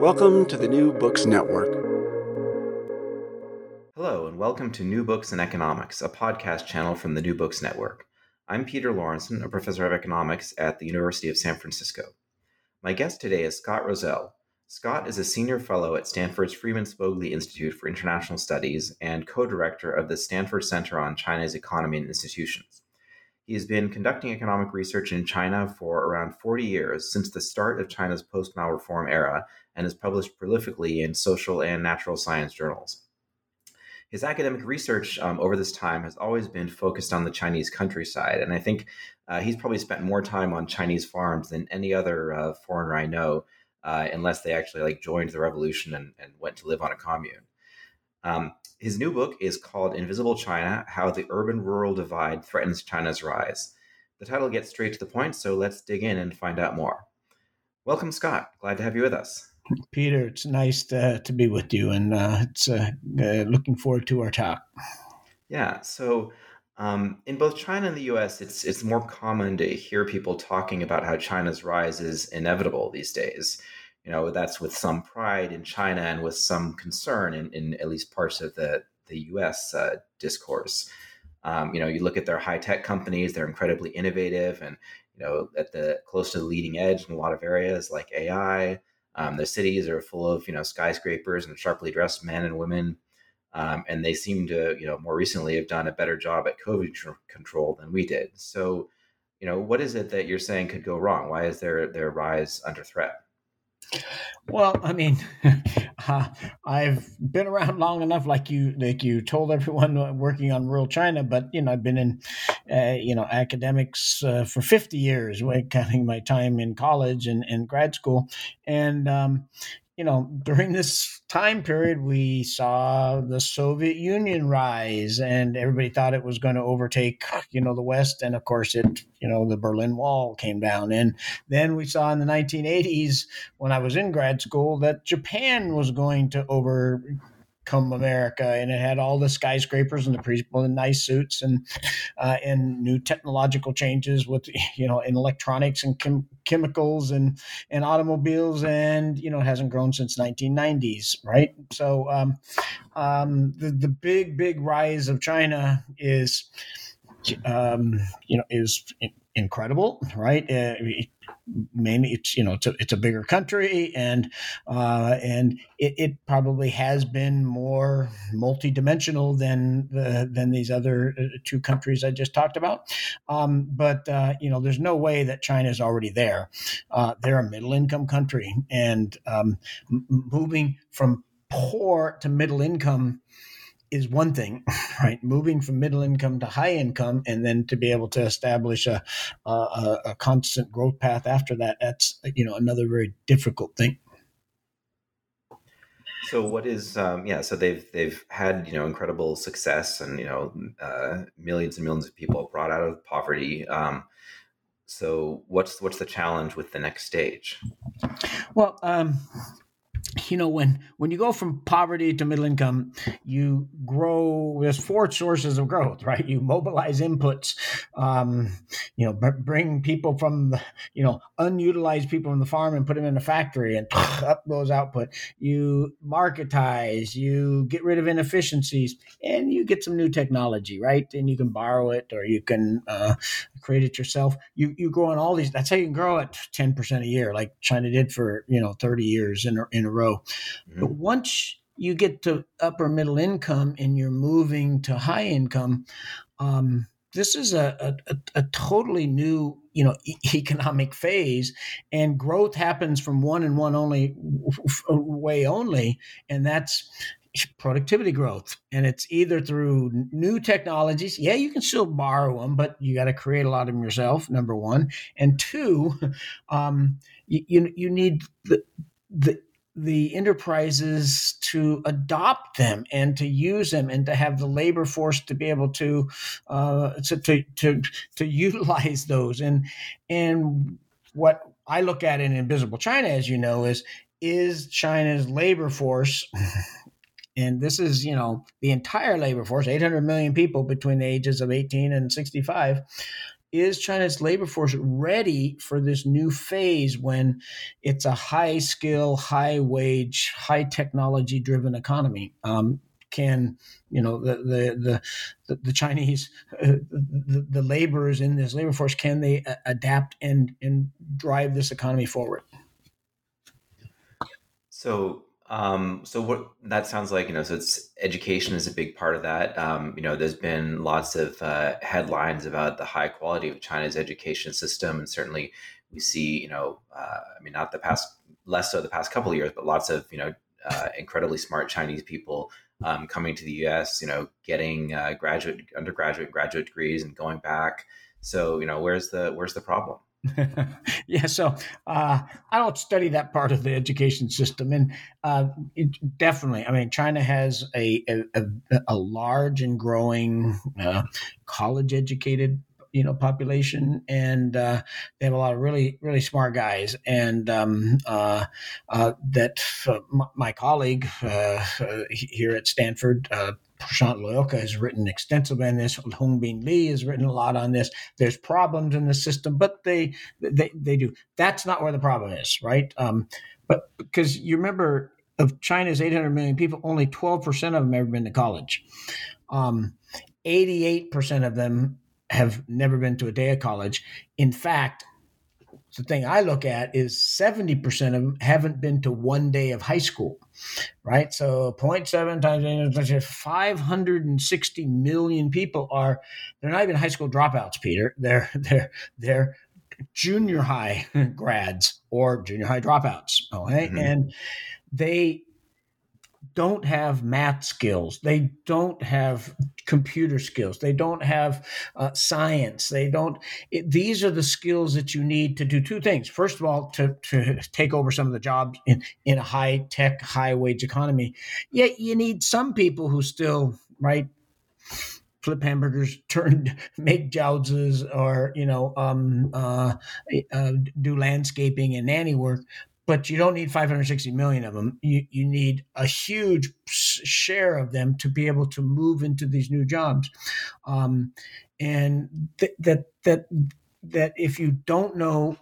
Welcome to the New Books Network. Hello, and welcome to New Books in Economics, a podcast channel from the New Books Network. I'm Peter Lorentzen, a professor of economics at the University of San Francisco. My guest today is Scott Rozelle. Scott is a senior fellow at Stanford's Freeman Spogli Institute for International Studies and co director of the Stanford Center on China's Economy and Institutions. He has been conducting economic research in China for around 40 years since the start of China's post Mao reform era and has published prolifically in social and natural science journals. His academic research um, over this time has always been focused on the Chinese countryside, and I think uh, he's probably spent more time on Chinese farms than any other uh, foreigner I know, uh, unless they actually like joined the revolution and, and went to live on a commune. Um, his new book is called Invisible China How the Urban Rural Divide Threatens China's Rise. The title gets straight to the point, so let's dig in and find out more. Welcome, Scott. Glad to have you with us. Peter, it's nice to, to be with you, and uh, it's uh, uh, looking forward to our talk. Yeah. So, um, in both China and the U.S., it's it's more common to hear people talking about how China's rise is inevitable these days. You know, that's with some pride in China and with some concern in, in at least parts of the the U.S. Uh, discourse. Um, you know, you look at their high tech companies; they're incredibly innovative and you know at the close to the leading edge in a lot of areas like AI. Um, the cities are full of you know skyscrapers and sharply dressed men and women, um, and they seem to you know more recently have done a better job at COVID tr- control than we did. So, you know, what is it that you're saying could go wrong? Why is their their rise under threat? Well, I mean, uh, I've been around long enough, like you, like you told everyone working on rural China. But you know, I've been in, uh, you know, academics uh, for fifty years, counting my time in college and, and grad school, and um, you know, during this time period, we saw the Soviet Union rise, and everybody thought it was going to overtake, you know, the West. And of course, it, you know, the Berlin Wall came down. And then we saw in the 1980s, when I was in grad school, that Japan was going to over come America, and it had all the skyscrapers and the people in nice suits and uh, and new technological changes with you know in electronics and chem- chemicals and and automobiles, and you know hasn't grown since 1990s, right? So um, um, the the big big rise of China is um, you know is incredible, right? Uh, mainly it's you know it's a, it's a bigger country and uh, and it, it, probably has been more multidimensional than the, than these other uh, two countries I just talked about. Um, but uh, you know, there's no way that China is already there. Uh, they're a middle income country, and um, m- moving from poor to middle income is one thing, right? Moving from middle income to high income, and then to be able to establish a, a, a constant growth path after that, that's you know another very difficult thing. So what is um, yeah? So they've they've had you know incredible success, and you know uh, millions and millions of people brought out of poverty. Um, So what's what's the challenge with the next stage? Well, um, you know when when you go from poverty to middle income you grow there's four sources of growth right? You mobilize inputs um, you know b- bring people from the you know unutilized people from the farm and put them in a factory and up goes output. You marketize you get rid of inefficiencies and you get some new technology right? And you can borrow it or you can uh, create it yourself you you grow on all these that's how you can grow at 10% a year like china did for you know 30 years in a, in a row mm-hmm. but once you get to upper middle income and you're moving to high income um, this is a, a, a, totally new you know e- economic phase and growth happens from one and one only way only and that's productivity growth and it's either through new technologies yeah you can still borrow them but you got to create a lot of them yourself number one and two um, you, you, need the, the the enterprises to adopt them and to use them and to have the labor force to be able to uh, to, to, to to utilize those. And and what I look at in Invisible China, as you know, is is China's labor force and this is you know the entire labor force 800 million people between the ages of 18 and 65 is china's labor force ready for this new phase when it's a high skill high wage high technology driven economy. Um, can you know the the the, the chinese uh, the, the laborers in this labor force can they uh, adapt and and drive this economy forward? So um, so what that sounds like, you know, so it's education is a big part of that. Um, you know, there's been lots of uh, headlines about the high quality of China's education system, and certainly we see, you know, uh, I mean, not the past, less so the past couple of years, but lots of, you know, uh, incredibly smart Chinese people um, coming to the U.S. You know, getting uh, graduate, undergraduate, graduate degrees, and going back. So, you know, where's the where's the problem? yeah, so uh, I don't study that part of the education system, and uh, it, definitely, I mean, China has a a, a large and growing uh, college-educated you know population and uh, they have a lot of really really smart guys and um, uh, uh, that my, my, colleague here at Stanford Prashant Loyalka has written extensively on this. Hong Hongbin Li has written a lot on this. There's problems in the system, but they they they do. That's not where the problem is, right? Um, but because you remember, of China's 800 million people, only 12 percent of them ever been to college. Um, 88% of them have never been to a day of college. In fact, the thing I look at is 70% of them haven't been to one day of high school, right? So 0.7 times 560 million people are, they're not even high school dropouts, Peter. They're, they're, they're junior high grads or junior high dropouts. Okay. Mm-hmm. And they, don't have math skills. They don't have computer skills. They don't have uh, science. They don't. It, these are the skills that you need to do two things. First of all, to, to take over some of the jobs in, in a high tech, high wage economy. Yet you need some people who still, right, flip hamburgers, turn make jiaozis, or you know, um, uh, uh, do landscaping and nanny work but you don't need 560 million of them. You, you need a huge share of them to be able to move into these new jobs. Um, and th- that, that, that if you don't know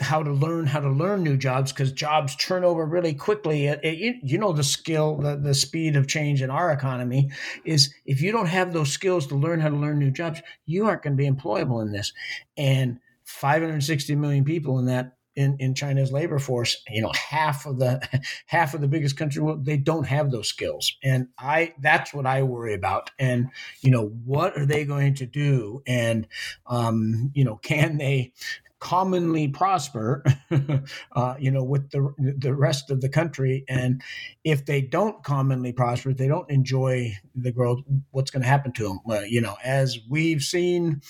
how to learn how to learn new jobs because jobs turn over really quickly. It, it, you know the skill, the, the speed of change in our economy is if you don't have those skills to learn how to learn new jobs, you aren't going to be employable in this. And 560 million people in that in, in China's labor force, you know, half of the half of the biggest country, they don't have those skills, and I that's what I worry about. And you know, what are they going to do? And um, you know, can they commonly prosper, uh, you know, with the the rest of the country. And if they don't commonly prosper, they don't enjoy the growth, what's going to happen to them? Well, you know, as we've seen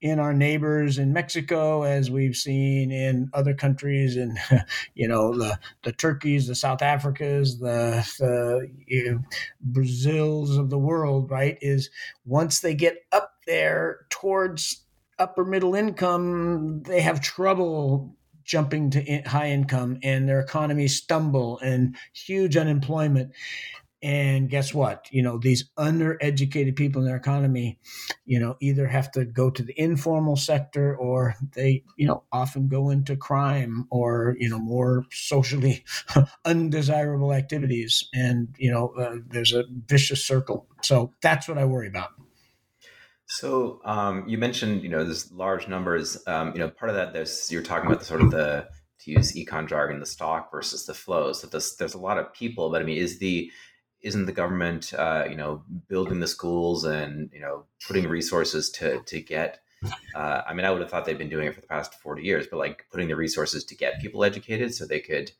in our neighbors in Mexico, as we've seen in other countries, and you know the the Turkeys, the South Africas, the, the you know, Brazils of the world, right? Is once they get up there towards upper middle income, they have trouble jumping to high income and their economies stumble and huge unemployment. And guess what? You know, these undereducated people in their economy, you know, either have to go to the informal sector or they, you know, often go into crime or, you know, more socially undesirable activities. And, you know, uh, there's a vicious circle. So that's what I worry about. So um, you mentioned, you know, there's large numbers. Um, you know, part of that, there's you're talking about the sort of the to use econ jargon, the stock versus the flows. So there's, there's a lot of people, but I mean, is the isn't the government, uh, you know, building the schools and you know putting resources to to get? Uh, I mean, I would have thought they've been doing it for the past forty years, but like putting the resources to get people educated so they could,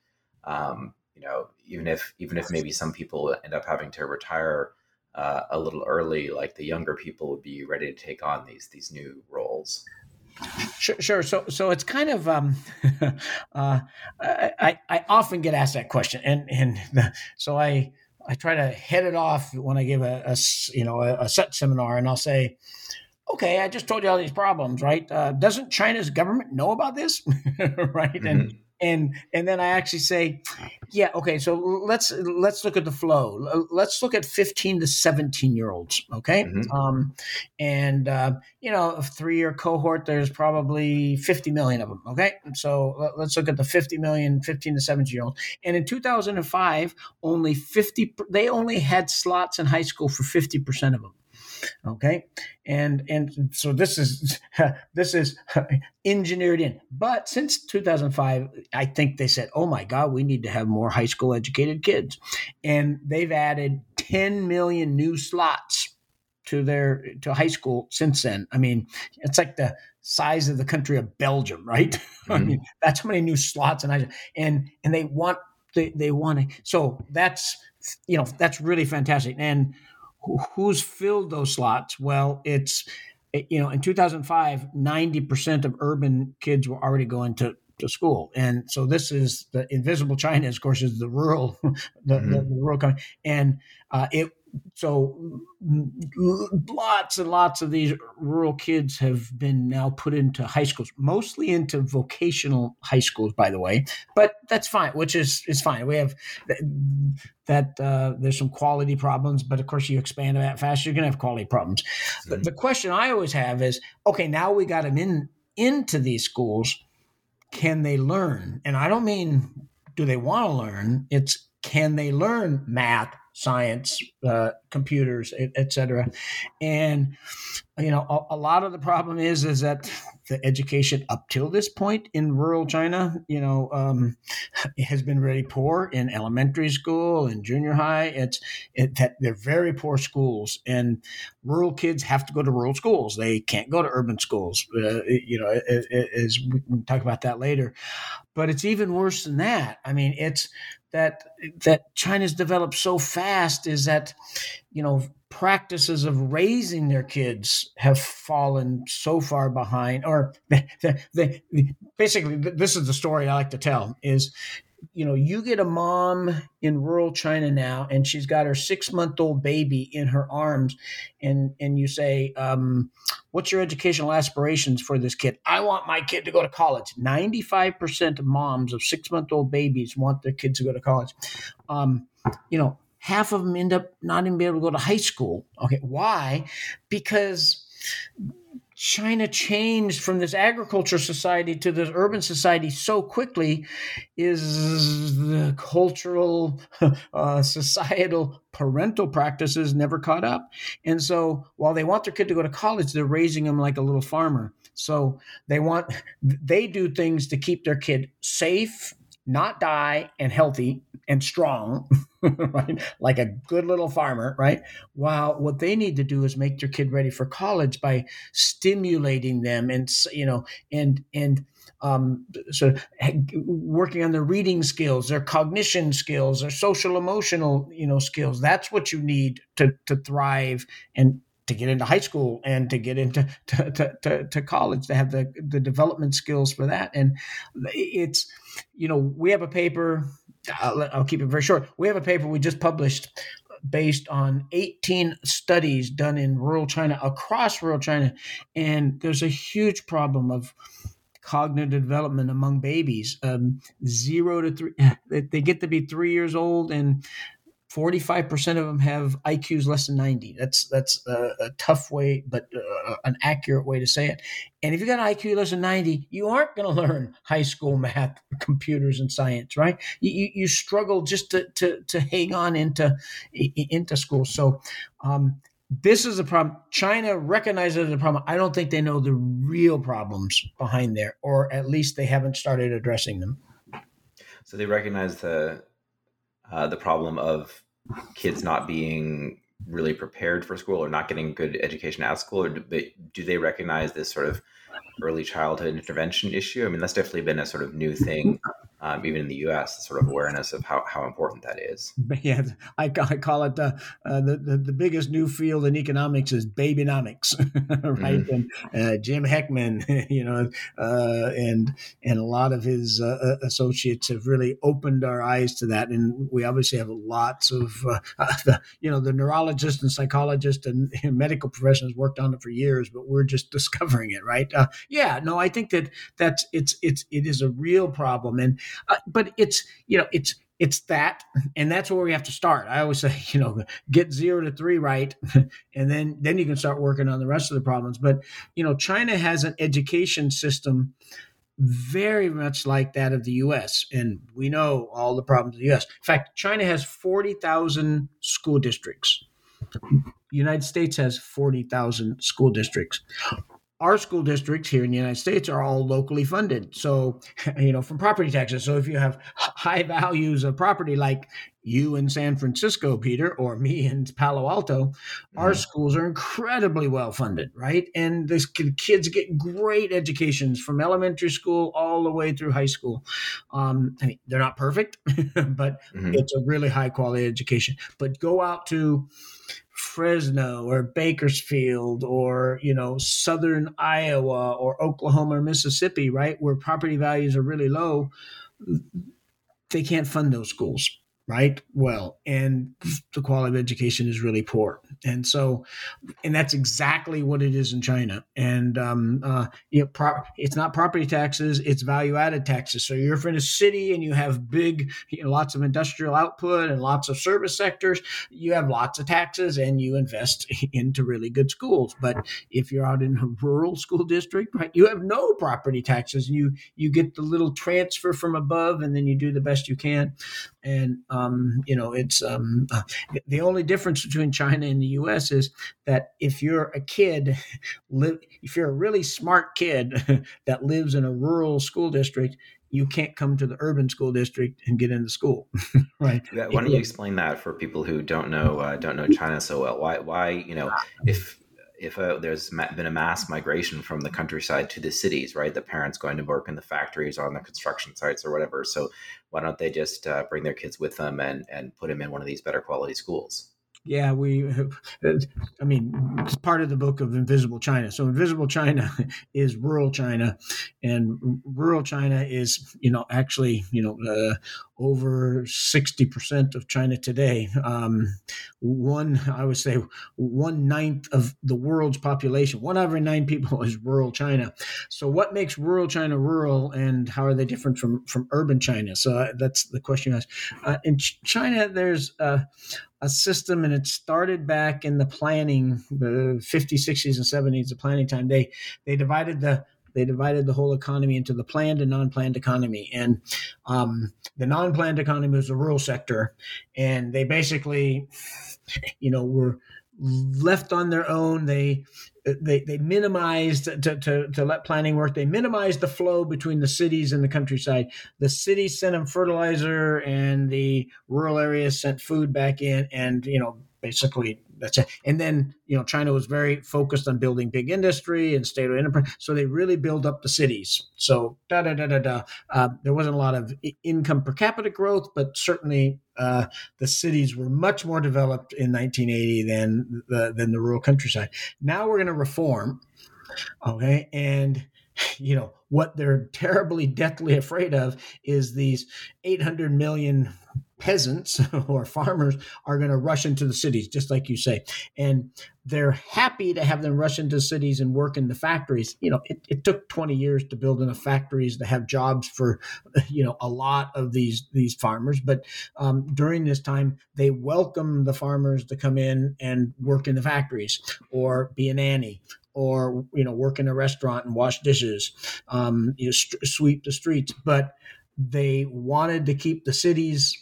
um, you know, even if even if maybe some people end up having to retire uh, a little early, like the younger people would be ready to take on these these new roles. Sure, sure. So, so it's kind of um, uh, I, I often get asked that question, and and the, so I I try to head it off when I give a, a you know a, a, set seminar, and I'll say, okay, I just told you all these problems, right? Uh, doesn't China's government know about this, right? Mm-hmm. And and and then I actually say, yeah, okay, so let's let's look at the flow. Let's look at fifteen to seventeen year olds, okay? Mm-hmm. Um, and uh, you know, a three year cohort, there's probably fifty million of them, okay? So let's look at the 50 million 15 to 17 year olds. And in two thousand and five, only fifty they only had slots in high school for fifty percent of them. Okay, and and so this is this is engineered in. But since 2005, I think they said, "Oh my God, we need to have more high school educated kids," and they've added 10 million new slots to their to high school since then. I mean, it's like the size of the country of Belgium, right? Mm-hmm. I mean, that's how many new slots and I and and they want they they want to. So that's you know that's really fantastic and who's filled those slots? Well, it's you know in 2005, 90 percent of urban kids were already going to to school, and so this is the invisible China. Of course, is the rural, the, mm-hmm. the, the rural, and uh, it so lots and lots of these rural kids have been now put into high schools mostly into vocational high schools by the way but that's fine which is is fine. We have that uh, there's some quality problems but of course you expand that fast you're going to have quality problems. Mm-hmm. but the question i always have is okay now we got them in into these schools can they learn? And i don't mean do they want to learn it's can they learn math science, uh, computers, etc. And you know, a, a, lot of the problem is is that the education up till this point in rural China, you know, um, has been really poor in elementary school and junior high. It's it, that they're very poor schools, and rural kids have to go to rural schools. They can't go to urban schools. Uh, you know, as we can talk about that later. But it's even worse than that. I mean, it's that that China's developed so fast is that you know practices of raising their kids have fallen so far behind or they, they, basically this is the story I like to tell is you know, you get a mom in rural China now, and she's got her six month old baby in her arms, and and you say, um, "What's your educational aspirations for this kid?" I want my kid to go to college. Ninety five percent of moms of six month old babies want their kids to go to college. Um, you know, half of them end up not even being able to go to high school. Okay, why? Because China changed from this agriculture society to this urban society so quickly is the cultural, uh, societal, parental practices never caught up. And so while they want their kid to go to college, they're raising them like a little farmer. So they want, they do things to keep their kid safe not die and healthy and strong, right? Like a good little farmer, right? While what they need to do is make their kid ready for college by stimulating them and you know and and um, so working on their reading skills, their cognition skills, their social emotional you know skills. That's what you need to to thrive and to get into high school and to get into to, to, to, to college to have the the development skills for that and it's you know we have a paper I'll, I'll, keep it very short we have a paper we just published based on 18 studies done in rural China, across rural China. And there's a huge problem of cognitive development among babies. Um, zero to three, they get to be three years old, and 45% of them have IQs less than 90. That's that's a, a tough way, but uh, an accurate way to say it. And if you got an IQ less than 90, you aren't going to learn high school math, computers, and science, right? You, you, struggle just to, to, to hang on into, into school. So um, this is a problem. China recognizes the problem. I don't think they know the real problems behind there, or at least they haven't started addressing them. So they recognize the uh, the problem of kids not being really prepared for school or not getting good education at school, or do they, do they recognize this sort of early childhood intervention issue? I mean, that's definitely been a sort of new thing um, even in the U.S., The sort of awareness of how, how important that is. Yeah, I, I call it uh, uh, the, the, the biggest new field in economics is babynomics, right? Mm. And uh, Jim Heckman, you know, uh, and and a lot of his uh, uh, associates have really opened our eyes to that, and we obviously have lots of the, you know the neurologists and psychologists and, and, medical professionals worked on it for years, but we're just discovering it, right? yeah, no, I think that that's it's it's it is a real problem, and uh, but it's you know it's it's that and that's where we have to start. I always say you know get zero to three right and then then you can start working on the rest of the problems. But you know china has an education system very much like that of the us and we know all the problems of the us in fact china has 40000 school districts. The united states has 40000 school districts our school districts here in the United States are all locally funded. So, you know, from property taxes. So if you have high values of property like you in San Francisco, Peter, or me in Palo Alto, mm-hmm. our schools are incredibly well funded, right? And the kids get great educations from elementary school all the way through high school. Um, I mean, they're not perfect, but mm-hmm. it's a really high quality education. But go out to Fresno or Bakersfield or you know southern Iowa or Oklahoma or Mississippi, right, where property values are really low, they can't fund those schools right? Well and the quality of education is really poor. And so and that's exactly what it is in china. And um, uh, you know, pro- it's not property taxes it's value added taxes. So you're in a city and you have big you know, lots of industrial output and lots of service sectors you have lots of taxes and you invest into really good schools. But if you're out in a rural school district right you have no property taxes. You you get the little transfer from above and then you do the best you can and um, you know it's um, the only difference between China and the U.S. is that if you're a kid, if you're a really smart kid that lives in a rural school district, you can't come to the urban school district and get into school, right? Why don't you explain that for people who don't know uh, don't know China so well? Why why you know if if uh, there's been a mass migration from the countryside to the cities, right? The parents going to work in the factories or on the construction sites or whatever. So why don't they just uh, bring their kids with them and and put them in one of these better quality schools? Yeah, we. I mean, it's part of the book of Invisible China. So, Invisible China is rural China, and rural China is, you know, actually, you know, uh, over sixty percent of China today. Um, one, I would say, one ninth of the world's population, one every nine people is rural China. So, what makes rural China rural, and how are they different from from urban China? So, uh, that's the question you asked. Uh, in China, there's uh, a system and it started back in the planning the 50s 60s and 70s the planning time. They they divided the they divided the whole economy into the planned and non-planned economy. And um, the non-planned economy was the rural sector and they basically you know were left on their own. They they, they minimized to, to, to let planning work they minimized the flow between the cities and the countryside the cities sent them fertilizer and the rural areas sent food back in and you know basically that's it. And then you know China was very focused on building big industry and state-owned enterprise, so they really build up the cities. So da da da da da. Uh, there wasn't a lot of income per capita growth, but certainly uh, the cities were much more developed in 1980 than the than the rural countryside. Now we're going to reform, okay, and you know what they're terribly deathly afraid of is these 800 million peasants or farmers are going to rush into the cities, just like you say. And they're happy to have them rush into cities and work in the factories. You know, it, it took 20 years to build enough factories to have jobs for, you know, a lot of these these farmers. But um, during this time, they welcome the farmers to come in and work in the factories or be a nanny or you know work in a restaurant and wash dishes, um, you know, st- sweep the streets. But they wanted to keep the cities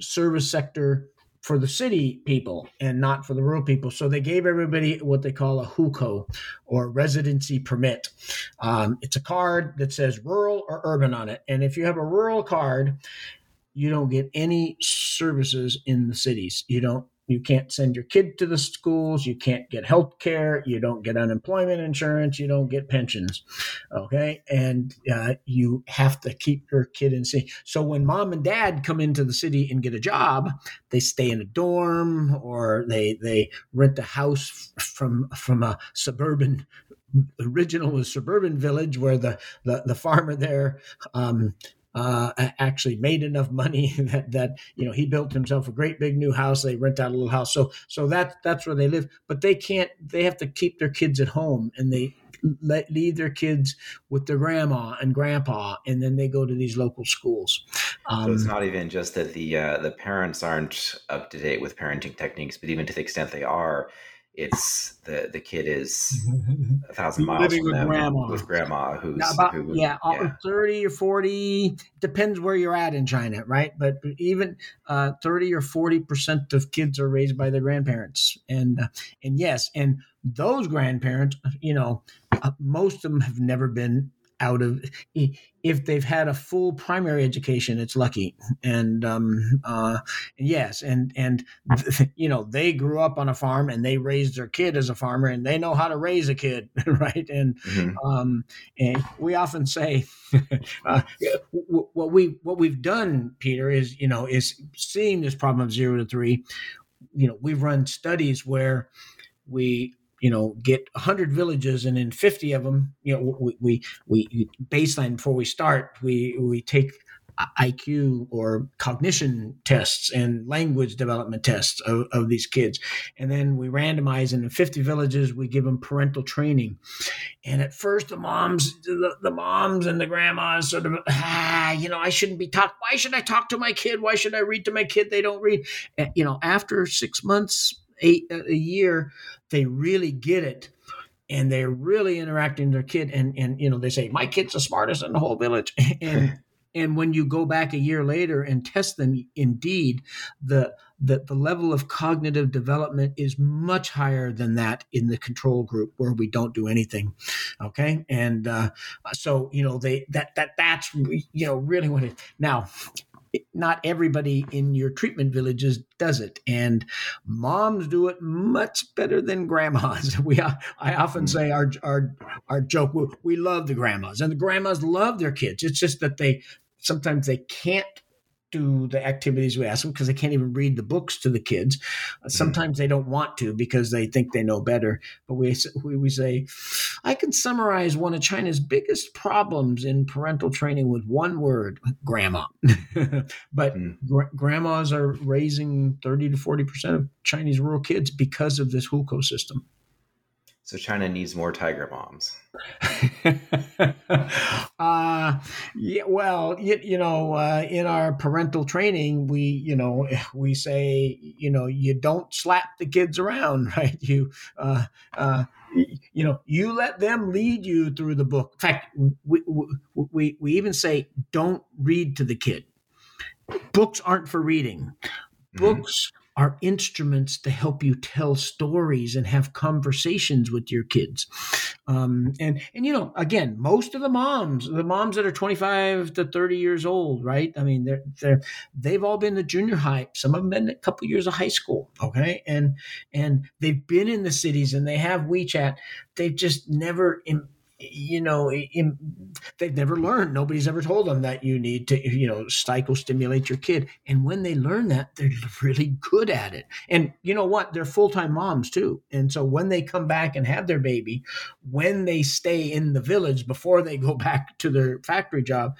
service sector for the city people and not for the rural people. So they gave everybody what they call a hukou or residency permit. Um, it's a card that says rural or urban on it. And if you have a rural card, you don't get any services in the cities. You don't you can't send your kid to the schools. You can't get health care. You don't get unemployment insurance. You don't get pensions. Okay? And uh, you have to keep your kid in city so when mom and dad come into the city and get a job they stay in a dorm or they they rent a house from from a suburban original suburban village where the the, the farmer there um, uh, actually made enough money that that you know he built himself a great big new house. They rent out a little house, so so that that's where they live. But they can't. They have to keep their kids at home, and they let leave their kids with their grandma and grandpa, and then they go to these local schools. Um, so it's um, not even just that the uh, the parents aren't up to date with parenting techniques, but even to the extent they are, it's the the kid is a thousand miles living with grandma. with grandma who's about, who, yeah, yeah, 30 or 40 depends where you're at in china right? But even uh, 30 or 40 percent of kids are raised by their grandparents. And uh, and yes and those grandparents you know uh, most of them have never been out of if they've had a full primary education it's lucky and um uh yes and and you know they grew up on a farm and they raised their kid as a farmer and they know how to raise a kid right and mm-hmm. um and we often say uh, what we what we've done peter is you know is seeing this problem of 0 to 3 you know we've run studies where we you know get 100 villages and in 50 of them you know we we, we baseline before we start we we take IQ or cognition tests and language development tests of, of these kids. And then we randomize and in 50 villages, we give them parental training. And at first the moms, the, the moms and the grandmas sort of, ah, you know, I shouldn't be talk. Why should I talk to my kid? Why should I read to my kid? They don't read. And, you know, after six months, eight a year, they really get it and they're really interacting with their kid and and you know they say my kid's the smartest in the whole village. And and when you go back a year later and test them indeed the the, the level of cognitive development is much higher than that in the control group where we don't do anything okay? And uh, so you know they that that that's you know really what it now not everybody in your treatment villages does it. And moms do it much better than grandmas. We i often mm. say our our our joke we love the grandmas and the grandmas love their kids. It's just that they sometimes they can't do the activities we ask them because they can't even read the books to the kids. Mm-hmm. Sometimes they don't want to because they think they know better. But we, we, we say, I can summarize one of China's biggest problems in parental training with one word grandma. but mm. gr- grandmas are raising 30 to 40% of Chinese rural kids because of this hukou system. So China needs more tiger moms. uh, yeah, well, you, you know, uh, in our parental training, we, you know, we say, you know, you don't slap the kids around, right? You, uh, uh, you know, you let them lead you through the book. In fact, we, we, we even say, don't read to the kid. Books aren't for reading. Mm-hmm. Books are instruments to help you tell stories and have conversations with your kids. Um, and and you know, again, most of the moms, the moms that are 25 to 30 years old, right? I mean, they're they're they've all been to junior high. Some of them been a couple years of high school, okay, and and they've been in the cities and they have WeChat. They've just never. Im- you know, in, they've never learned. Nobody's ever told them that you need to, you know, psychostimulate your kid. And when they learn that, they're really good at it. And you know what? They're full time moms too. And so when they come back and have their baby, when they stay in the village before they go back to their factory job,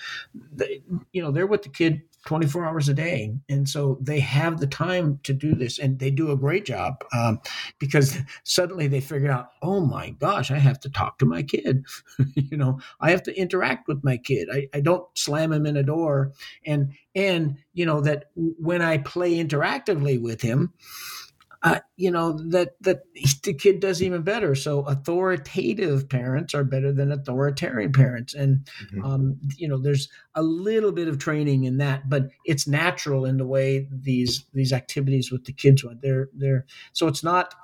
they, you know, they're with the kid 24 hours a day. And so they have the time to do this and they do a great job um, because suddenly they figure out, oh my gosh, I have to talk to my kid. you know, I have to interact with my kid. I, I don't slam him in a door. And, and, you know, that when I play interactively with him, uh, you know that that the kid does even better. So authoritative parents are better than authoritarian parents, and mm-hmm. um, you know there's a little bit of training in that, but it's natural in the way these these activities with the kids went. They're they're so it's not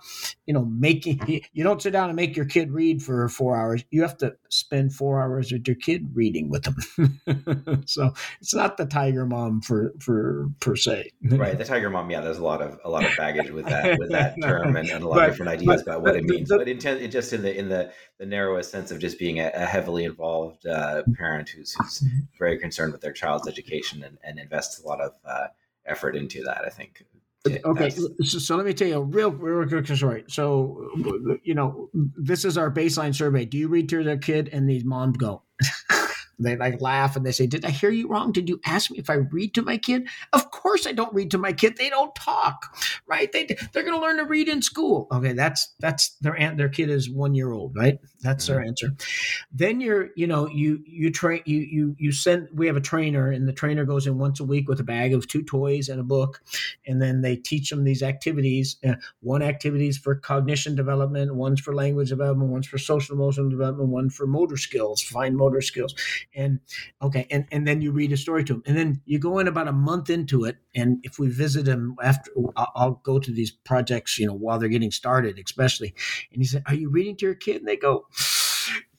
you know making you don't sit down and make your kid read for four hours. You have to spend four hours with your kid reading with them. so it's not the tiger mom for for per se. right, the tiger mom. Yeah, there's a lot of a lot of baggage with that with that term and, and a lot but, of different ideas but, about what it means. The, but in, in, just in the in the the narrowest sense of just being a, a heavily involved uh, parent who's, who's mm-hmm. very concerned with their child's education and, and invests a lot of uh, effort into that. I think. Okay, so, so, let me tell you a real, real quick story. So, you know, this is our baseline survey. Do you read to their kid? And these moms go, they like laugh and they say, Did I hear you wrong? Did you ask me if I read to my kid? Of course I don't read to my kid. They don't talk, right? They, they're going to learn to read in school. Okay, that's that's their aunt, their kid is one year old, right? That's their mm-hmm. answer. Then you're, you know, you you train you you you send we have a trainer and the trainer goes in once a week with a bag of two toys and a book, and then they teach them these activities. Uh, one activity is for cognition development, one's for language development, one's for social emotional development, one for motor skills, fine motor skills and okay and and then you read a story to them and then you go in about a month into it and if we visit them after i'll go to these projects you know while they're getting started especially and he said are you reading to your kid and they go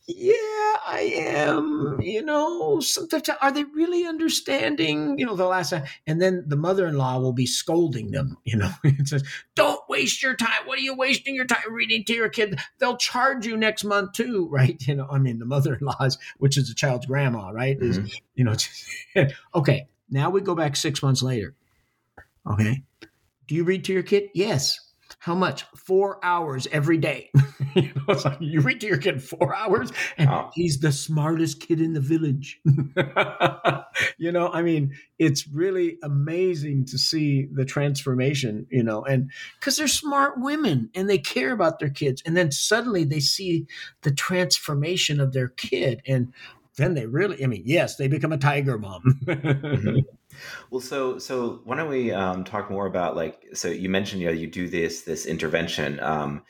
yeah, I am. You know, sometimes are they really understanding? You know, the last and then the mother-in-law will be scolding them. You know, it says, "Don't waste your time. What are you wasting your time reading to your kid? They'll charge you next month too, right? You know, I mean, the mother-in-law's, which is the child's grandma, right? Mm-hmm. Is you know, okay. Now we go back six months later. Okay, do you read to your kid? Yes. How much? Four hours every day. you, know, like you read to your kid four hours, and wow. he's the smartest kid in the village. you know, I mean, it's really amazing to see the transformation, you know, and because they're smart women and they care about their kids. And then suddenly they see the transformation of their kid. And then they really, I mean, yes, they become a tiger mom. Mm-hmm. Well, so so why don't we um, talk more about like so you mentioned you know you do this this intervention. Um,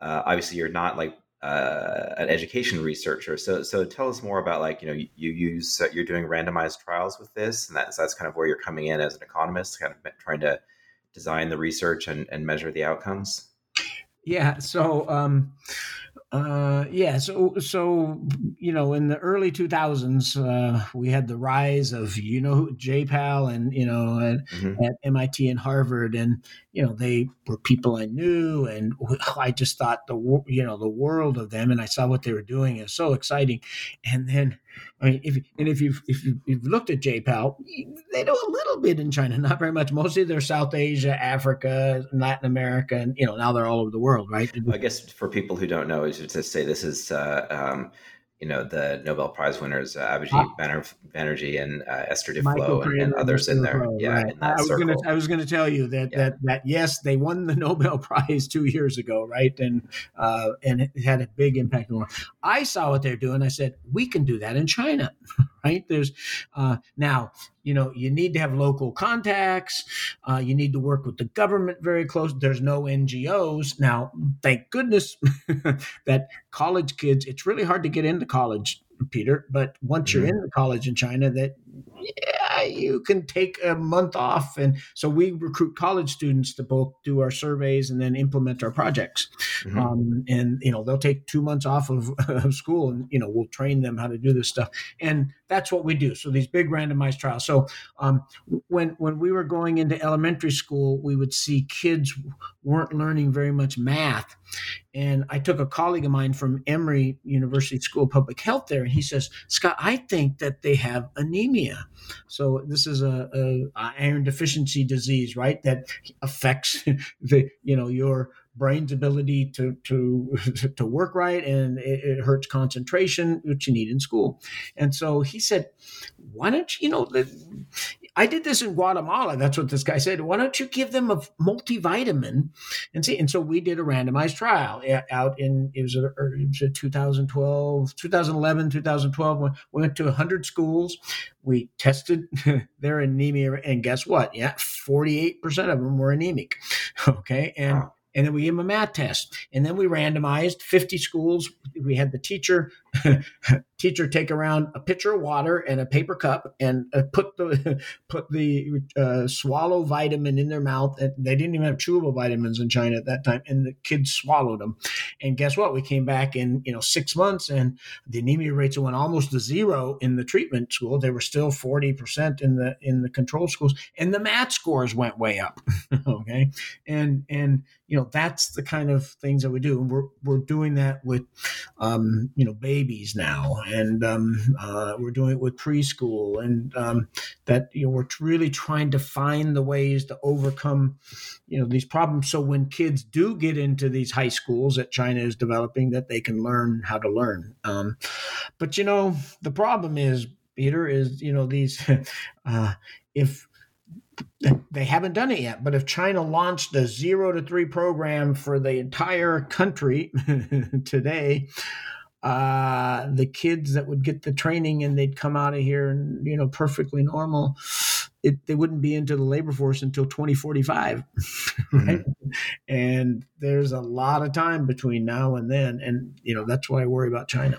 uh, obviously, you're not like uh, an education researcher. So so tell us more about like you know you, you use uh, you're doing randomized trials with this, and that's that's kind of where you're coming in as an economist, kind of trying to design the research and, and measure the outcomes. Yeah. So. Um, uh, yeah, so so you know, in the early 2000s, uh, we had the rise of you know J-PAL and you know at, mm-hmm. at, MIT and Harvard, and you know they were people I knew, and I just thought the you know the world of them, and I saw what they were doing. It was so exciting, and then I mean, if and if you've if you've looked at J-PAL, they do a little bit in China, not very much. Mostly they're South Asia, Africa, Latin America, and you know now they're all over the world, right? I guess for people who don't know, is to say this is uh, um, you know the Nobel Prize winners uh, Abhijit ah. Banerjee and uh, Esther Duflo and, and, others in there. yeah, right. in I was going to I was going to tell you that yeah. that that yes, they won the Nobel Prize two years ago, right? And uh, and it had a big impact on. I saw what they're doing. I said we can do that in China, right? There's uh, now you know you need to have local contacts uh, you need to work with the government very close there's no ngos now thank goodness that college kids it's really hard to get into college peter but once you're mm-hmm. in the college in china that yeah, you can take a month off. And so we recruit college students to both do our surveys and then implement our projects. Mm-hmm. Um, and, you know, they'll take two months off of, of, school and, you know, we'll train them how to do this stuff. And that's what we do. So these big randomized trials. So um, when, when we were going into elementary school, we would see kids weren't learning very much math. And I took a colleague of mine from Emory University School of Public Health there, and he says, Scott, I think that they have anemia. So this is a, a iron deficiency disease, right? That affects the you know your brain's ability to to to work right, and it, it hurts concentration, which you need in school. And so he said, "Why don't you, you know?" The, I did this in Guatemala. That's what this guy said. Why don't you give them a multivitamin and see? And so we did a randomized trial out in it was, a, er, it was a 2012, 2011, 2012. We went to 100 schools. We tested their anemia, and guess what? Yeah, 48% of them were anemic. Okay, and. Wow and then we gave them a math test. And then we randomized 50 schools. We had the teacher teacher take around a pitcher of water and a paper cup and uh, put the put the uh, swallow vitamin in their mouth. And they didn't even have chewable vitamins in china at that time and the kids swallowed them and guess what? We came back in you know six months and the anemia rates went almost to zero in the treatment school. They were still 40% in the in the control schools and the math scores went way up okay? And and you know that's the kind of things that we do. And we're, we're doing that with um, you know babies now. And um, uh, we're doing it with preschool. And um, that you know we're really trying to find the ways to overcome you know these problems. So when kids do get into these high schools that china is developing that they can learn how to learn. Um, but you know the problem is peter is you know these uh, if they haven't done it yet, but if China launched a zero to three program for the entire country today, uh, the kids that would get the training and they'd come out of here and you know perfectly normal, it, they wouldn't be into the labor force until 2045 right mm-hmm. and there's a lot of time between now and then and you know that's why i worry about china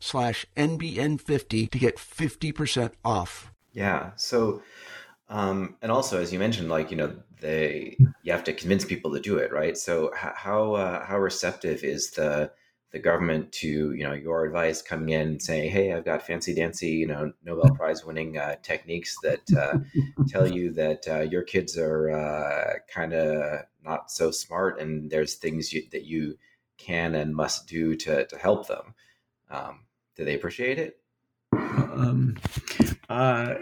slash NBN50 to get 50% off. Yeah. So, um, and also, as you mentioned, like, you know, they, you have to convince people to do it, right? So how, uh, how receptive is the, the government to, you know, your advice coming in and saying, Hey, I've got fancy dancy, you know, Nobel prize winning, uh, techniques that, uh, tell you that, uh, your kids are, uh, kind of not so smart and there's things you, that you can and must do to, to help them. Um, do they appreciate it? Um, uh,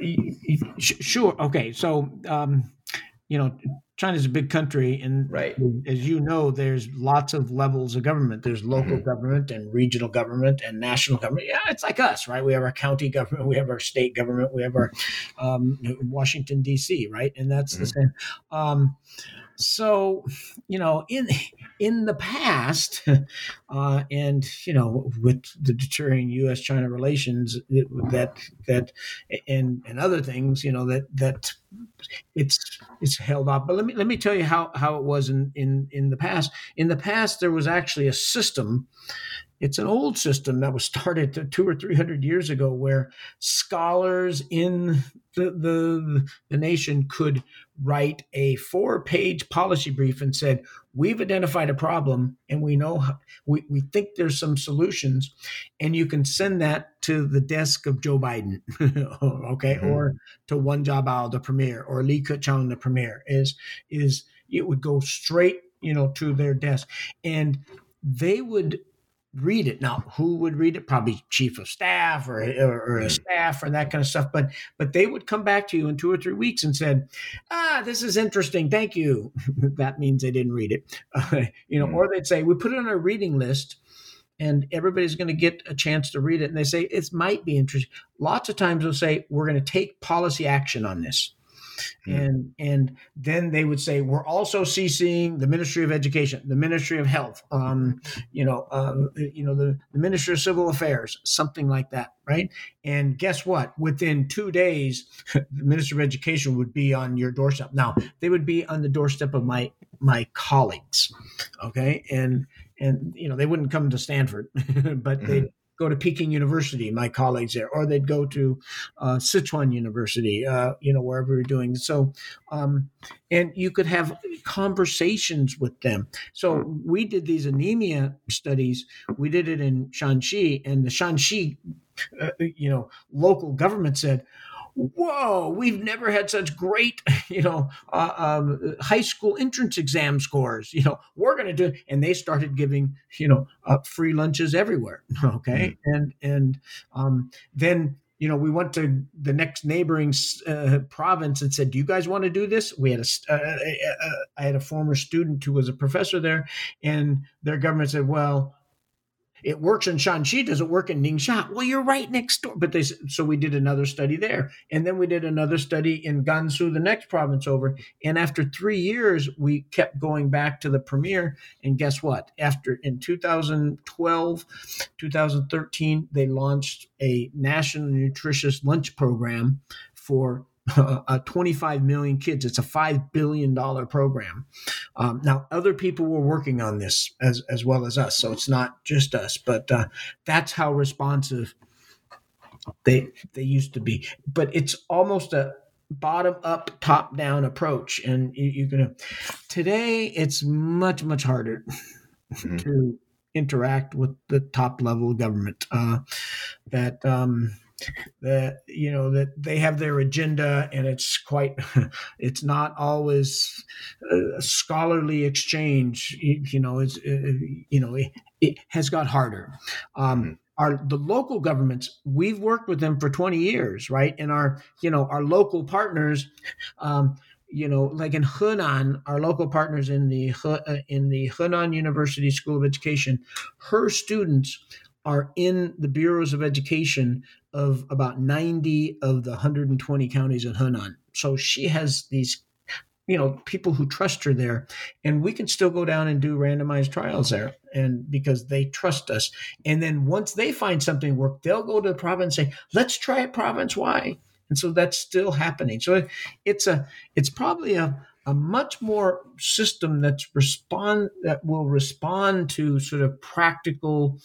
sure. Okay. So, um, you know, China's a big country, and right. as you know, there's lots of levels of government. There's local mm-hmm. government and regional government and national government. Yeah, it's like us, right? We have our county government, we have our state government, we have our um, Washington D.C., right? And that's mm-hmm. the same. Um, so, you know, in in the past, uh, and you know, with the deterring U.S.-China relations, that that and and other things, you know, that that it's it's held up. But let me let me tell you how how it was in in in the past. In the past, there was actually a system it's an old system that was started two or three hundred years ago, where scholars in the, the, the nation could write a four-page policy brief and said, "We've identified a problem, and we know we we think there's some solutions, and you can send that to the desk of Joe Biden, okay, mm-hmm. or to Wen Jiabao, the premier, or Li Keqiang, the premier. Is is it would go straight, you know, to their desk, and they would read it. Now, who would read it? Probably chief of staff or, or, or, a staff or that kind of stuff. But but they would come back to you in two or three weeks and said, "Ah, this is interesting. Thank you." that means they didn't read it, uh, you know. Mm. Or they'd say, "We put it on our reading list." And everybody's going to get a chance to read it. And they say, it might be interesting. Lots of times they'll say, we're going to take policy action on this. Mm. And and then they would say we're also CCing the Ministry of Education, the Ministry of Health, um, you know, um, you know the, the Ministry of Civil Affairs, something like that, right? And guess what? Within two days, the Ministry of Education would be on your doorstep. Now they would be on the doorstep of my my colleagues, okay, and and you know they wouldn't come to Stanford, but mm-hmm. they go to Peking University, my colleagues there, or they'd go to uh, Sichuan University, uh, you know, wherever you're doing. So, um, and you could have conversations with them. So we did these anemia studies. We did it in Shanxi, and the Shanxi, uh, you know, local government said, whoa, we've never had such great, you know, uh, um, high school entrance exam scores. You know, we're going to do, and they started giving, you know, uh, free lunches everywhere. Okay, mm-hmm. and and um, then you know we went to the next neighboring uh, province and said, "Do you guys want to do this?" We had a, uh, uh, uh, I had a former student who was a professor there, and their government said, "Well." It works in Shanxi. Does it work in Ningxia? Well, you're right next door. But they so we did another study there, and then we did another study in Gansu, the next province over. And after three years, we kept going back to the premier. And guess what? After in 2012, 2013, they launched a national nutritious lunch program for uh, 25 million kids. It's a $5 billion program. Um, now, other people were working on this as, as well as us. So it's not just us, but uh, that's how responsive they, they used to be. But it's almost a bottom up, top down approach. And you, are going to, today, it's much, much harder mm-hmm. to interact with the top level government. Uh, that, um, that you know that they have their agenda and it's quite it's not always a scholarly exchange you know it's uh, you know it, has got harder. Um our the local governments we've worked with them for 20 years right? And our you know our local partners um you know, like in Hunan, our local partners in the uh, in the Henan University School of Education, her students are in the bureaus of education of about 90 of the 120 counties in Hunan. So she has these, you know, people who trust her there, and we can still go down and do randomized trials there, and because they trust us. And then once they find something work, they'll go to the province and say, "Let's try it province wide." And so that's still happening. So it's a, it's probably a, a much more system that's respond that will respond to sort of practical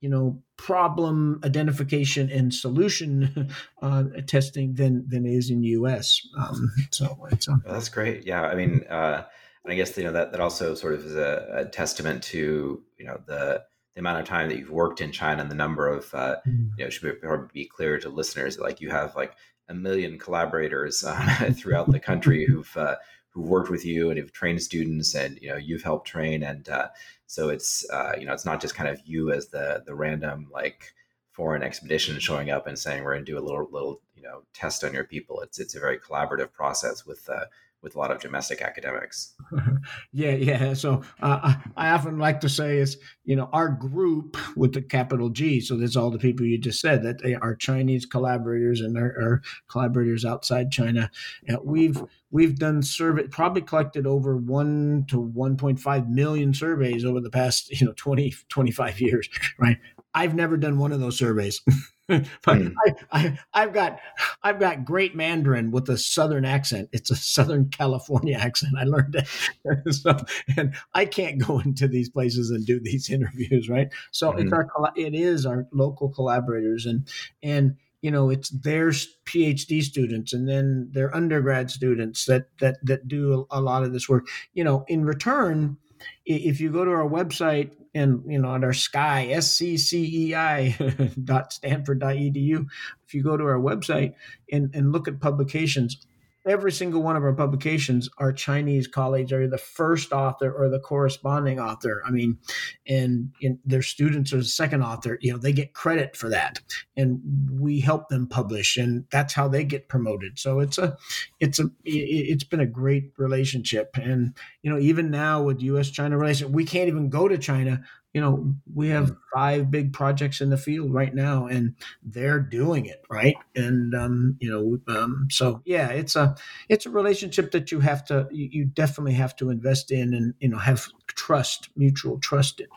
you know problem identification and solution uh, testing than than is in the U.S. Um, so it's um, that's great. Yeah, I mean, uh, I guess you know that that also sort of is a, a, testament to you know the the amount of time that you've worked in China and the number of uh, mm. you know should be, probably be clear to listeners that like you have like a million collaborators um, throughout the country who've uh, who've worked with you and have trained students and you know you've helped train and uh, so it's uh, you know it's not just kind of you as the the random like foreign expedition showing up and saying we're going to do a little little you know test on your people. It's it's a very collaborative process with uh, with a lot of domestic academics. yeah, yeah. So uh, I often like to say is, you know, our group with the capital G. So there's all the people you just said that they are Chinese collaborators and our, collaborators outside China. Uh, we've we've done survey probably collected over 1 to 1.5 million surveys over the past you know 20 25 years right i've never done one of those surveys mm. I, I, have got I've got great Mandarin with a Southern accent. It's a Southern California accent. I learned it, so, and I can't go into these places and do these interviews, right? So mm. it's our it is our local collaborators, and and you know it's their phd students and then their undergrad students that that that do a lot of this work you know in return if you go to our website and you know at our sky sccei dot stanford dot edu if you go to our website and, and look at publications every single one of our publications, our Chinese colleagues are the first author or the corresponding author. I mean, and, their students are the second author. You know, they get credit for that, and we help them publish, and that's how they get promoted. So it's a, it's a, it's been a great relationship, and you know, even now with U.S. China relations, we can't even go to China you know, we have five big projects in the field right now, and they're doing it right. And um, you know, um, so yeah, it's a it's a relationship that you have to you, definitely have to invest in, and you know, have trust, mutual trust in.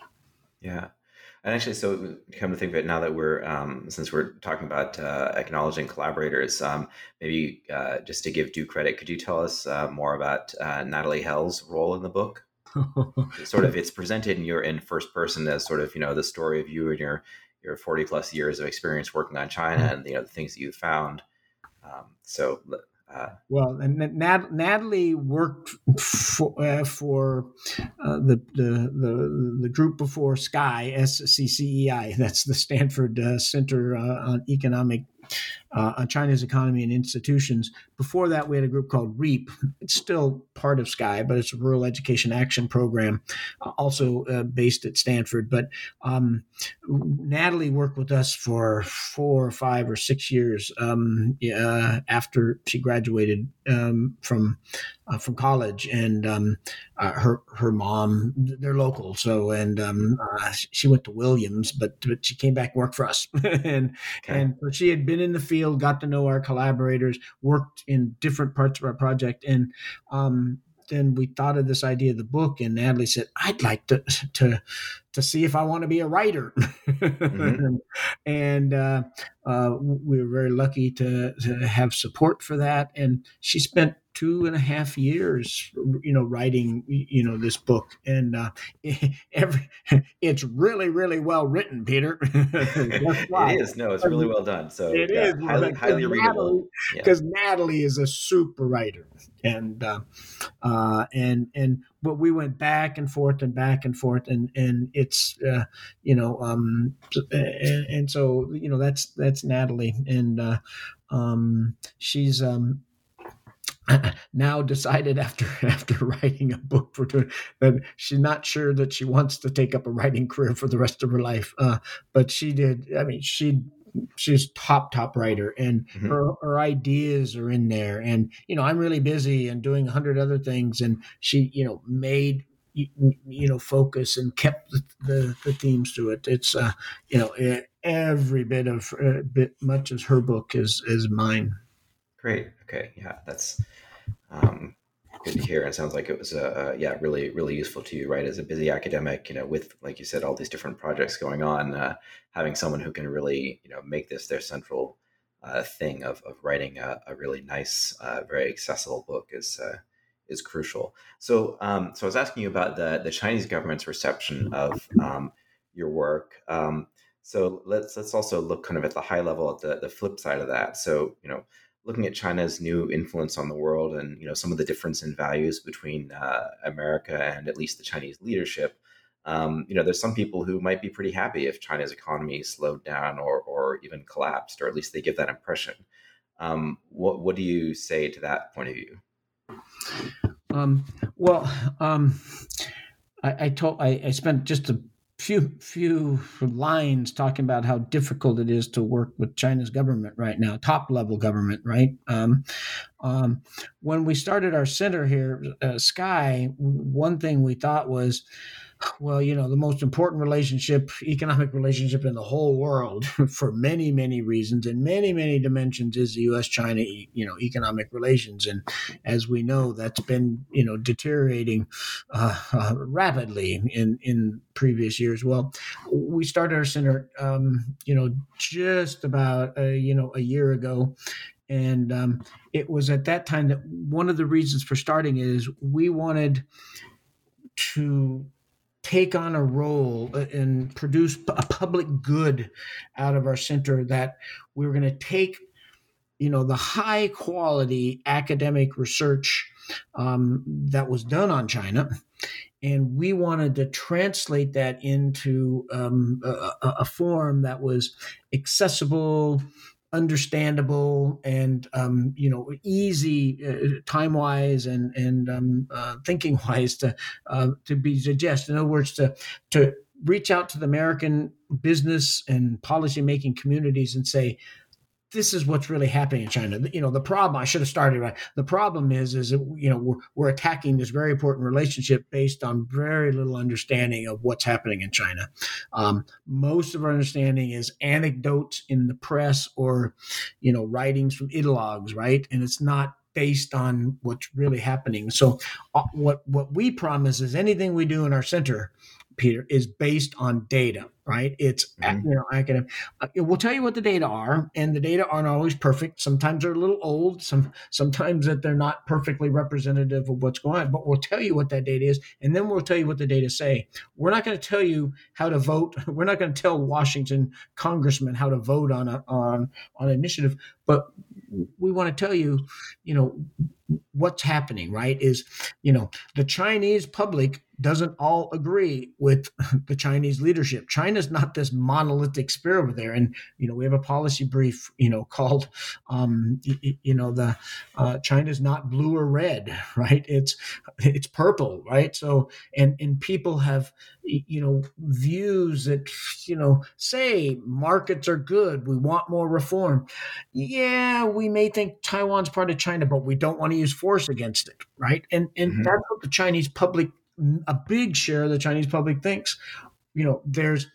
Yeah. And actually, so come to think of it, now that we're um, since we're talking about uh, acknowledging collaborators, um, maybe uh, just to give due credit, could you tell us uh, more about uh, Natalie Hell's role in the book? Sort of, it's presented in your in first person as sort of you know the story of you and your your forty plus years of experience working on China and you know the things that you found. Um, so uh, well, and Nat- Natalie worked for, uh, for uh, the, the, the the group before Sky SCCEI. That's the Stanford uh, Center uh, on Economic uh, on China's economy and institutions. Before that, we had a group called REAP. It's still part of Sky, but it's a Rural Education Action Program, uh, also uh, based at Stanford. But um, Natalie worked with us for four or five or six years um, after she graduated um, from uh, from college, and um, uh, her her mom they're local, so and um, uh, she went to Williams, but but she came back and worked for us, and okay. and so she had been in the field, got to know our collaborators, worked in different parts of our project, and um, then we thought of this idea of the book, and Natalie said, "I'd like to to to see if I want to be a writer," mm-hmm. and uh, uh, we were very lucky to, to have support for that. And she spent two and a half years, you know, writing, you know, this book, and uh, every it's really, really well written, Peter. it is. No, it's really well done. So it yeah, is highly, highly readable. Because Natalie, yeah. Natalie is a super writer, and uh, uh, and and but we went back and forth and back and forth, and and it's uh, you know, um, and, and so you know that's that's Natalie, and uh, um, she's um now decided after after writing a book for that she's not sure that she wants to take up a writing career for the rest of her life. Uh, but she did. I mean, she she's top top writer, and mm-hmm. her her ideas are in there. And you know, I'm really busy and doing a hundred other things, and she you know made you, know focus and kept the, the, the themes to it. It's uh, you know every bit of uh, bit much as her book is is mine. Great. Okay. Yeah, that's um, good to hear. It sounds like it was uh, yeah really really useful to you, right? As a busy academic, you know, with like you said, all these different projects going on, uh, having someone who can really you know make this their central uh, thing of, of writing a, a really nice, uh, very accessible book is uh, is crucial. So, um, so I was asking you about the the Chinese government's reception of um, your work. Um, so let's let's also look kind of at the high level at the the flip side of that. So you know, looking at China's new influence on the world and you know some of the difference in values between uh, America and at least the Chinese leadership. Um, you know, there's some people who might be pretty happy if China's economy slowed down or or even collapsed, or at least they give that impression. Um, what what do you say to that point of view? Um, well, um, I, I, told I, I, spent just a few few lines talking about how difficult it is to work with China's government right now, top level government, right? Um, um, when we started our center here, uh, SCEI, one thing we thought was well, you know, the most important relationship, economic relationship in the whole world for many, many reasons and many, many dimensions is the U.S. China, you know, economic relations. And as we know, that's been, you know, deteriorating uh, uh, rapidly in, in previous years. Well, we started our center, um, you know, just about, a, you know, a year ago. And um, it was at that time that one of the reasons for starting is we wanted to take on a role uh, and produce a public good out of our center that we were going to take you know the high quality academic research um, that was done on china and we wanted to translate that into um, a, a, form that was accessible understandable and um, you know easy uh, time wise and and um, uh, thinking wise to uh, to be digest. In other words, to to reach out to the American business and policy making communities and say, this is what's really happening in China. You know, the problem I should have started right. The problem is, is that, you know we're, we're attacking this very important relationship based on very little understanding of what's happening in China. Um, most of our understanding is anecdotes in the press or, you know, writings from ideologues, right? And it's not based on what's really happening. So, uh, what what we promise is anything we do in our center Peter, is based on data, right? It's mm-hmm. you know academic. Uh, we'll tell you what the data are, and the data aren't always perfect. Sometimes they're a little old. Some sometimes that they're not perfectly representative of what's going on. But we'll tell you what that data is, and then we'll tell you what the data say. We're not going to tell you how to vote. We're not going to tell Washington congressmen how to vote on a on on an initiative, but we want to tell you, you know, what's happening. Right? Is you know the Chinese public doesn't all agree with the Chinese leadership. China's not this monolithic sphere over there, and you know we have a policy brief, you know, called, um, you, know, the uh, China's not blue or red, right? It's it's purple, right? So and and people have you know views that you know say markets are good, we want more reform. Yeah, we may think Taiwan's part of China, but we don't want to use force against it, right? And and mm-hmm. that's what the Chinese public a big share of the Chinese public thinks. You know, there's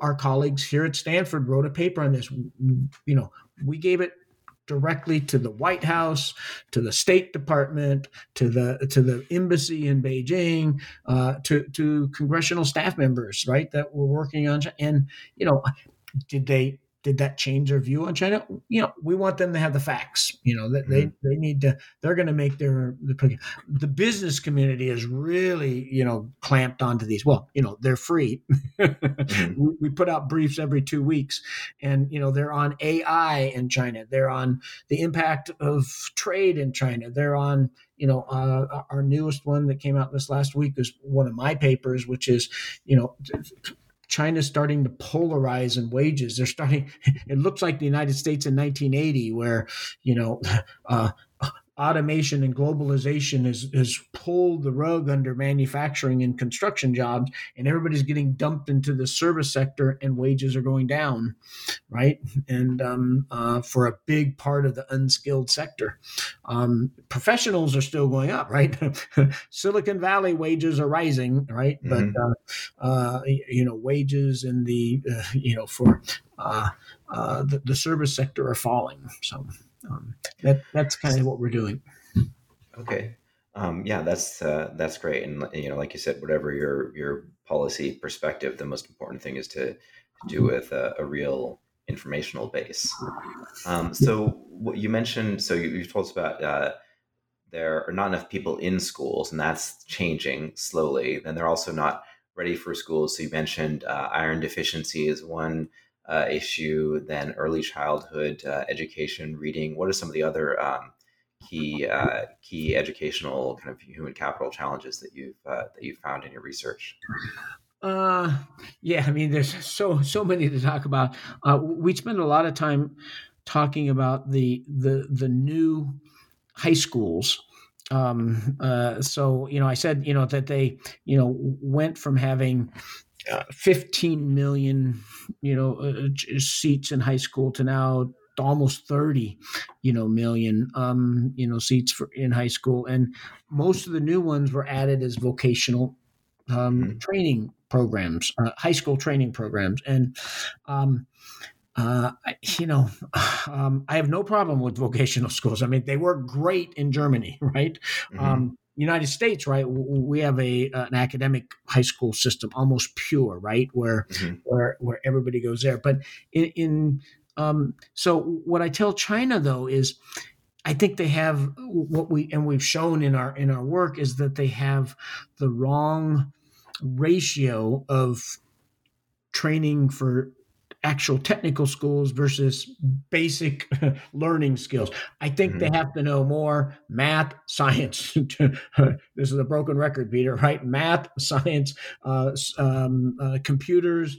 our colleagues here at Stanford wrote a paper on this. You know, we gave it directly to the White House, to the State Department, to the to the embassy in Beijing, uh, to to congressional staff members, right, that were working on. And you know, did they did that change their view on China? You know, we want them to have the facts. You know, that they mm-hmm. they need to. They're going to make their the, the business community is really you know clamped onto these. Well, you know, they're free. mm-hmm. we, we, put out briefs every two weeks, and you know they're on AI in China. They're on the impact of trade in China. They're on you know, uh, our newest one that came out this last week is one of my papers, which is, you know, China's starting to polarize in wages. They're starting. It looks like the United States in 1980, where you know uh, automation and globalization has, has pulled the rug under manufacturing and construction jobs, and everybody's getting dumped into the service sector, and wages are going down, right? And um, uh, for a big part of the unskilled sector, um, professionals are still going up, right? Silicon Valley wages are rising, right? Mm-hmm. But uh, uh, you know, wages in the uh, you know for uh, uh, the, the service sector are falling. So um, that that's kind of what we're doing. Okay. Um, yeah, that's uh, that's great, and you know, like you said, whatever your your policy perspective, the most important thing is to, to do with a, a real informational base. Um, so, what you mentioned, so you, you told us about uh, there are not enough people in schools, and that's changing slowly. Then they're also not ready for schools. So you mentioned uh, iron deficiency is one uh, issue, than early childhood uh, education, reading. What are some of the other um, key uh, key educational kind of human capital challenges that you've uh, that you found in your research? Uh, yeah, I mean, there's so so many to talk about. Uh, we spend a lot of time talking about the the the new high schools um uh so you know i said you know that they you know went from having 15 million, you know, uh, seats in high school to now almost 30 you know million um you know seats for in high school and most of the new ones were added as vocational um mm-hmm. training programs uh, high school training programs and um uh, you know, um, I have no problem with vocational schools. I mean, they work great in Germany, right? Mm-hmm. Um, United States, right, we have a an academic high school system, almost pure, right, where mm-hmm. where where everybody goes there. But in, in um, so what I tell China though is, I think they have what we and we've shown in our in our work is that they have the wrong ratio of training for actual technical schools versus basic learning skills. I think mm-hmm. they have to know more math, science. this is a broken record, Peter, right? Math, science, uh, um, uh, computers,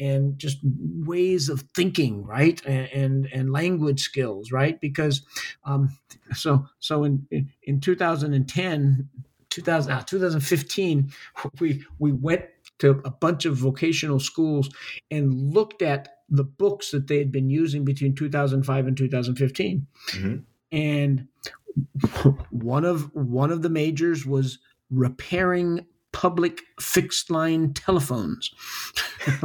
and just ways of thinking, right? And, and, and language skills, right? Because um, so so in in 2010. 2000, uh, 2015, we we went to a bunch of vocational schools and looked at the books that they had been using between 2005 and 2015. Mm-hmm. And one of one of the majors was repairing public fixed line telephones.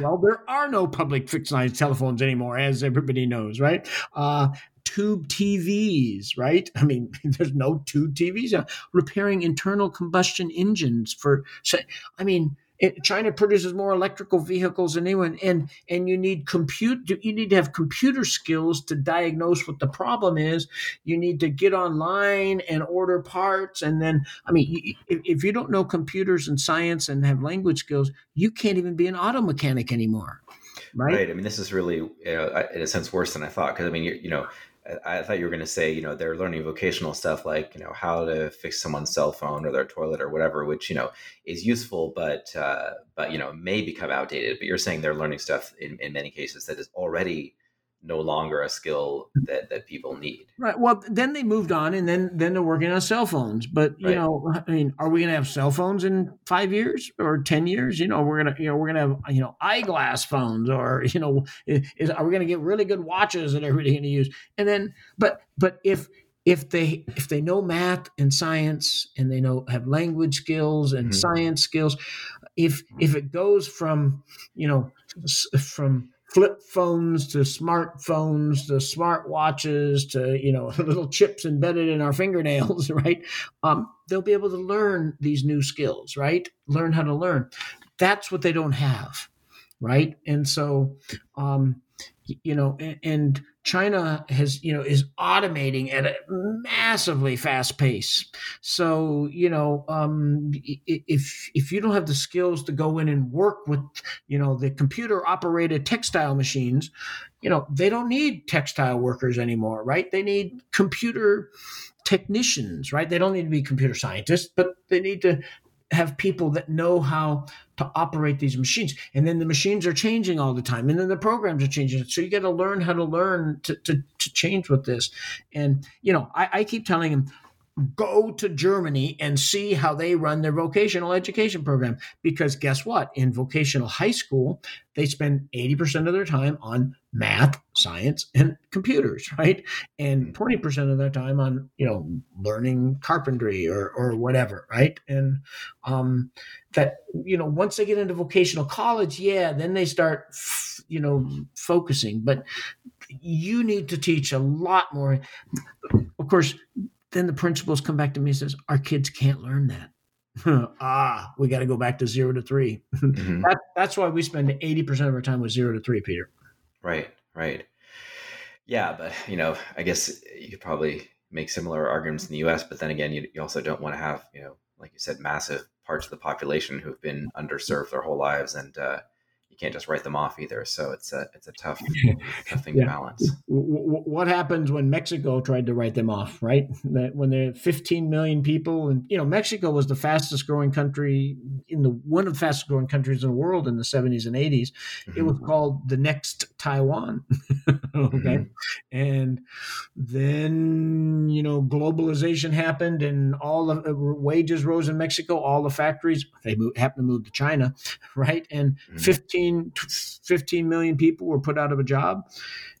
well, there are no public fixed line telephones anymore, as everybody knows, right? Uh, tube TVs, right? I mean, there's no tube TVs. Uh, repairing internal combustion engines for, I mean, it, China produces more electrical vehicles than anyone, and and you need compute. You need to have computer skills to diagnose what the problem is. You need to get online and order parts, and then I mean, if, if you don't know computers and science and have language skills, you can't even be an auto mechanic anymore. Right. right. I mean, this is really, in a sense, worse than I thought. Because I mean, you, you know, I thought you were going to say, you know, they're learning vocational stuff like, you know, how to fix someone's cell phone or their toilet or whatever, which, you know, is useful, but, uh, but, you know, may become outdated. But you're saying they're learning stuff in, in many cases that is already no longer a skill that, that people need. Right. Well, then they moved on, and then then they're working on cell phones. But you right. know, I mean, are we going to have cell phones in five years or ten years? You know, we're gonna you know we're gonna have you know eyeglass phones, or you know, is, are we going to get really good watches that everybody's going to use? And then, but but if if they if they know math and science and they know have language skills and mm-hmm. science skills if if it goes from you know from flip phones to smartphones to smart watches to you know little chips embedded in our fingernails right? Um, they'll be able to learn these new skills right? Learn how to learn. That's what they don't have right? And so um, you know and, China has, you know, is automating at a massively fast pace. So, you know, um, if if you don't have the skills to go in and work with, you know, the computer operated textile machines, you know, they don't need textile workers anymore, right? They need computer technicians, right? They don't need to be computer scientists, but they need to have people that know how to operate these machines. And then the machines are changing all the time. And then the programs are changing. So you got to learn how to learn to, to, to change with this. And, you know, I, I keep telling him, go to Germany and see how they run their vocational education program. Because guess what? In vocational high school, they spend 80% of their time on math, science, and computers, right? And 20% mm-hmm. of their time on, you know, learning carpentry or, or whatever, right? And um, that, you know, once they get into vocational college, yeah, then they start, you know, focusing. But you need to teach a lot more. Of course, then the principals come back to me and says, our kids can't learn that. ah, we got to go back to zero to 3 mm-hmm. that, that's why we spend 80% of our time with zero to three, Peter. Right, right. Yeah, but you know, I guess you could probably make similar arguments in the U.S., but then again, you, you also don't want to have, you know, like you said, massive parts of the population who've been underserved their whole lives, and uh, you can't just write them off either. So it's a it's a tough, tough thing yeah. to balance. What happens when Mexico tried to write them off? Right, that when there are 15 million people, and you know Mexico was the fastest growing country in the one of the fastest growing countries in the world in the 70s and 80s. Mm-hmm. It was mm-hmm. called the next Taiwan. okay, mm-hmm. and then you know globalization happened, and all the uh, wages rose in Mexico. All the factories they moved, happened to move to China, right, and mm-hmm. 15 15, 15 million people were put out of a job.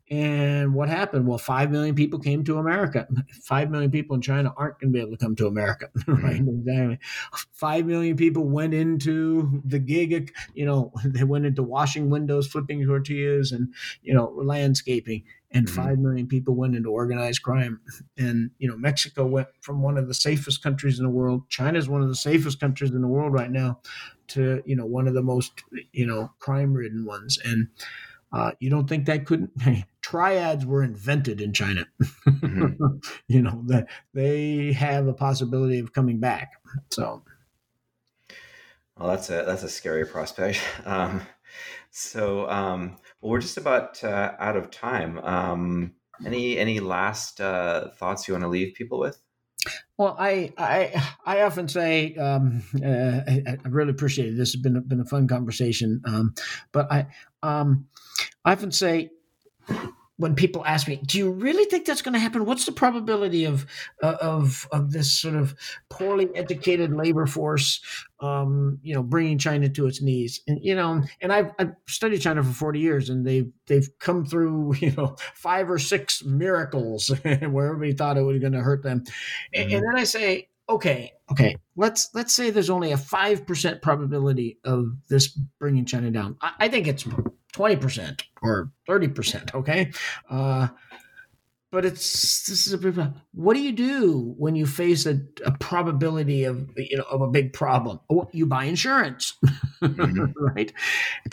And what happened? Well, 5 million people came to America. 5 million people in China aren't going to be able to come to America, right? Mm-hmm. Exactly. 5 million people went into the gig, you know, they went into washing windows, flipping tortillas, and, you know, landscaping. And mm-hmm. 5 million people went into organized crime. And, you know, Mexico went from one of the safest countries in the world. China is one of the safest countries in the world right now to you know one of the most you know crime ridden ones. And uh, you don't think that couldn't triads were invented in china. Mm-hmm. you know that they have a possibility of coming back. So. Well that's a that's a scary prospect. Um, so um, well we're just about uh, out of time. Um, any any last uh, thoughts you want to leave people with well, I I I often say um, uh, I, I, really appreciate it. This has been a, been a fun conversation, um, but I um, I often say when people ask me, "Do you really think that's going to happen? What's the probability of uh, of of this sort of poorly educated labor force, um, you know, bringing China to its knees?" And you know, and I've, I've studied China for forty years, and they've they've come through, you know, five or six miracles where everybody thought it was going to hurt them, mm-hmm. and, and then I say, okay, okay, let's let's say there's only a five percent probability of this bringing China down. I, I think it's 20% or 30%. Okay. Uh, but it's this is a what do you do when you face a, a probability of you know of a big problem well, you buy insurance mm-hmm. right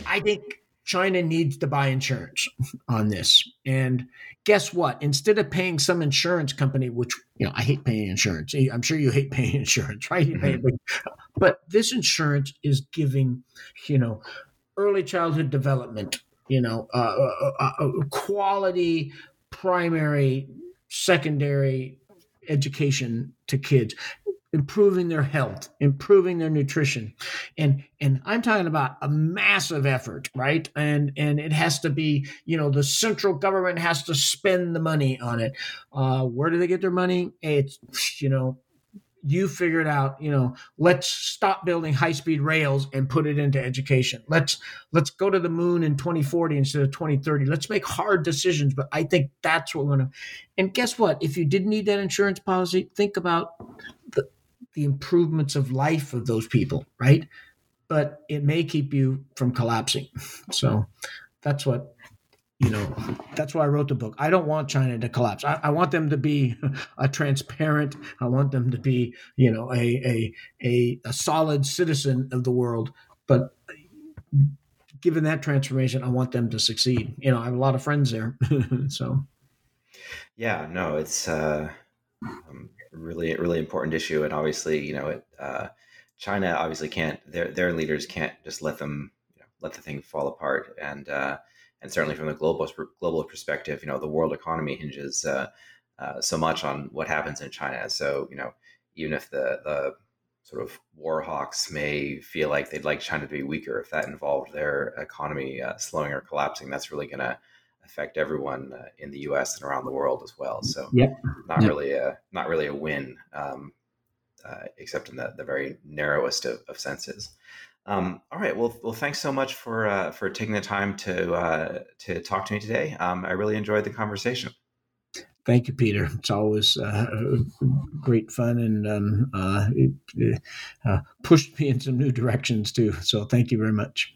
i think china needs to buy insurance on this and guess what instead of paying some insurance company which you know i hate paying insurance i'm sure you hate paying insurance right mm-hmm. but this insurance is giving you know early childhood development, you know, uh, uh, uh, uh, quality primary, secondary education to kids improving their health improving their nutrition. And and i'm talking about a massive effort right? And and it has to be you know the central government has to spend the money on it. Uh where do they get their money? It's you know you figured out you know let's stop building high speed rails and put it into education. Let's let's go to the moon in 2040 instead of 2030 let's make hard decisions but i think that's what we're going to and guess what? If you didn't need that insurance policy think about the the improvements of life of those people right? But it may keep you from collapsing. So that's what you know that's why i wrote the book. I don't want china to collapse. I, I want them to be a transparent i want them to be you know a, a a a solid citizen of the world. But given that transformation i want them to succeed. You know i have a lot of friends there so. Yeah no it's uh um, really really important issue. And obviously you know it uh china obviously can't their their leaders can't just let them you know, let the thing fall apart. And uh and certainly from the global global perspective, you know, the world economy hinges uh, uh, so much on what happens in China. So, you know, even if the the sort of war hawks may feel like they'd like China to be weaker, if that involved their economy uh, slowing or collapsing, that's really going to affect everyone uh, in the U.S. and around the world as well. So, yep. not yep. really a not really a win, um, uh, except in the the very narrowest of, of senses. Um, all right. Well, well, thanks so much for uh, for taking the time to uh, to talk to me today. Um, I really enjoyed the conversation. Thank you, Peter. It's always uh, great fun, and um, uh, it uh, pushed me in some new directions too. So, thank you very much.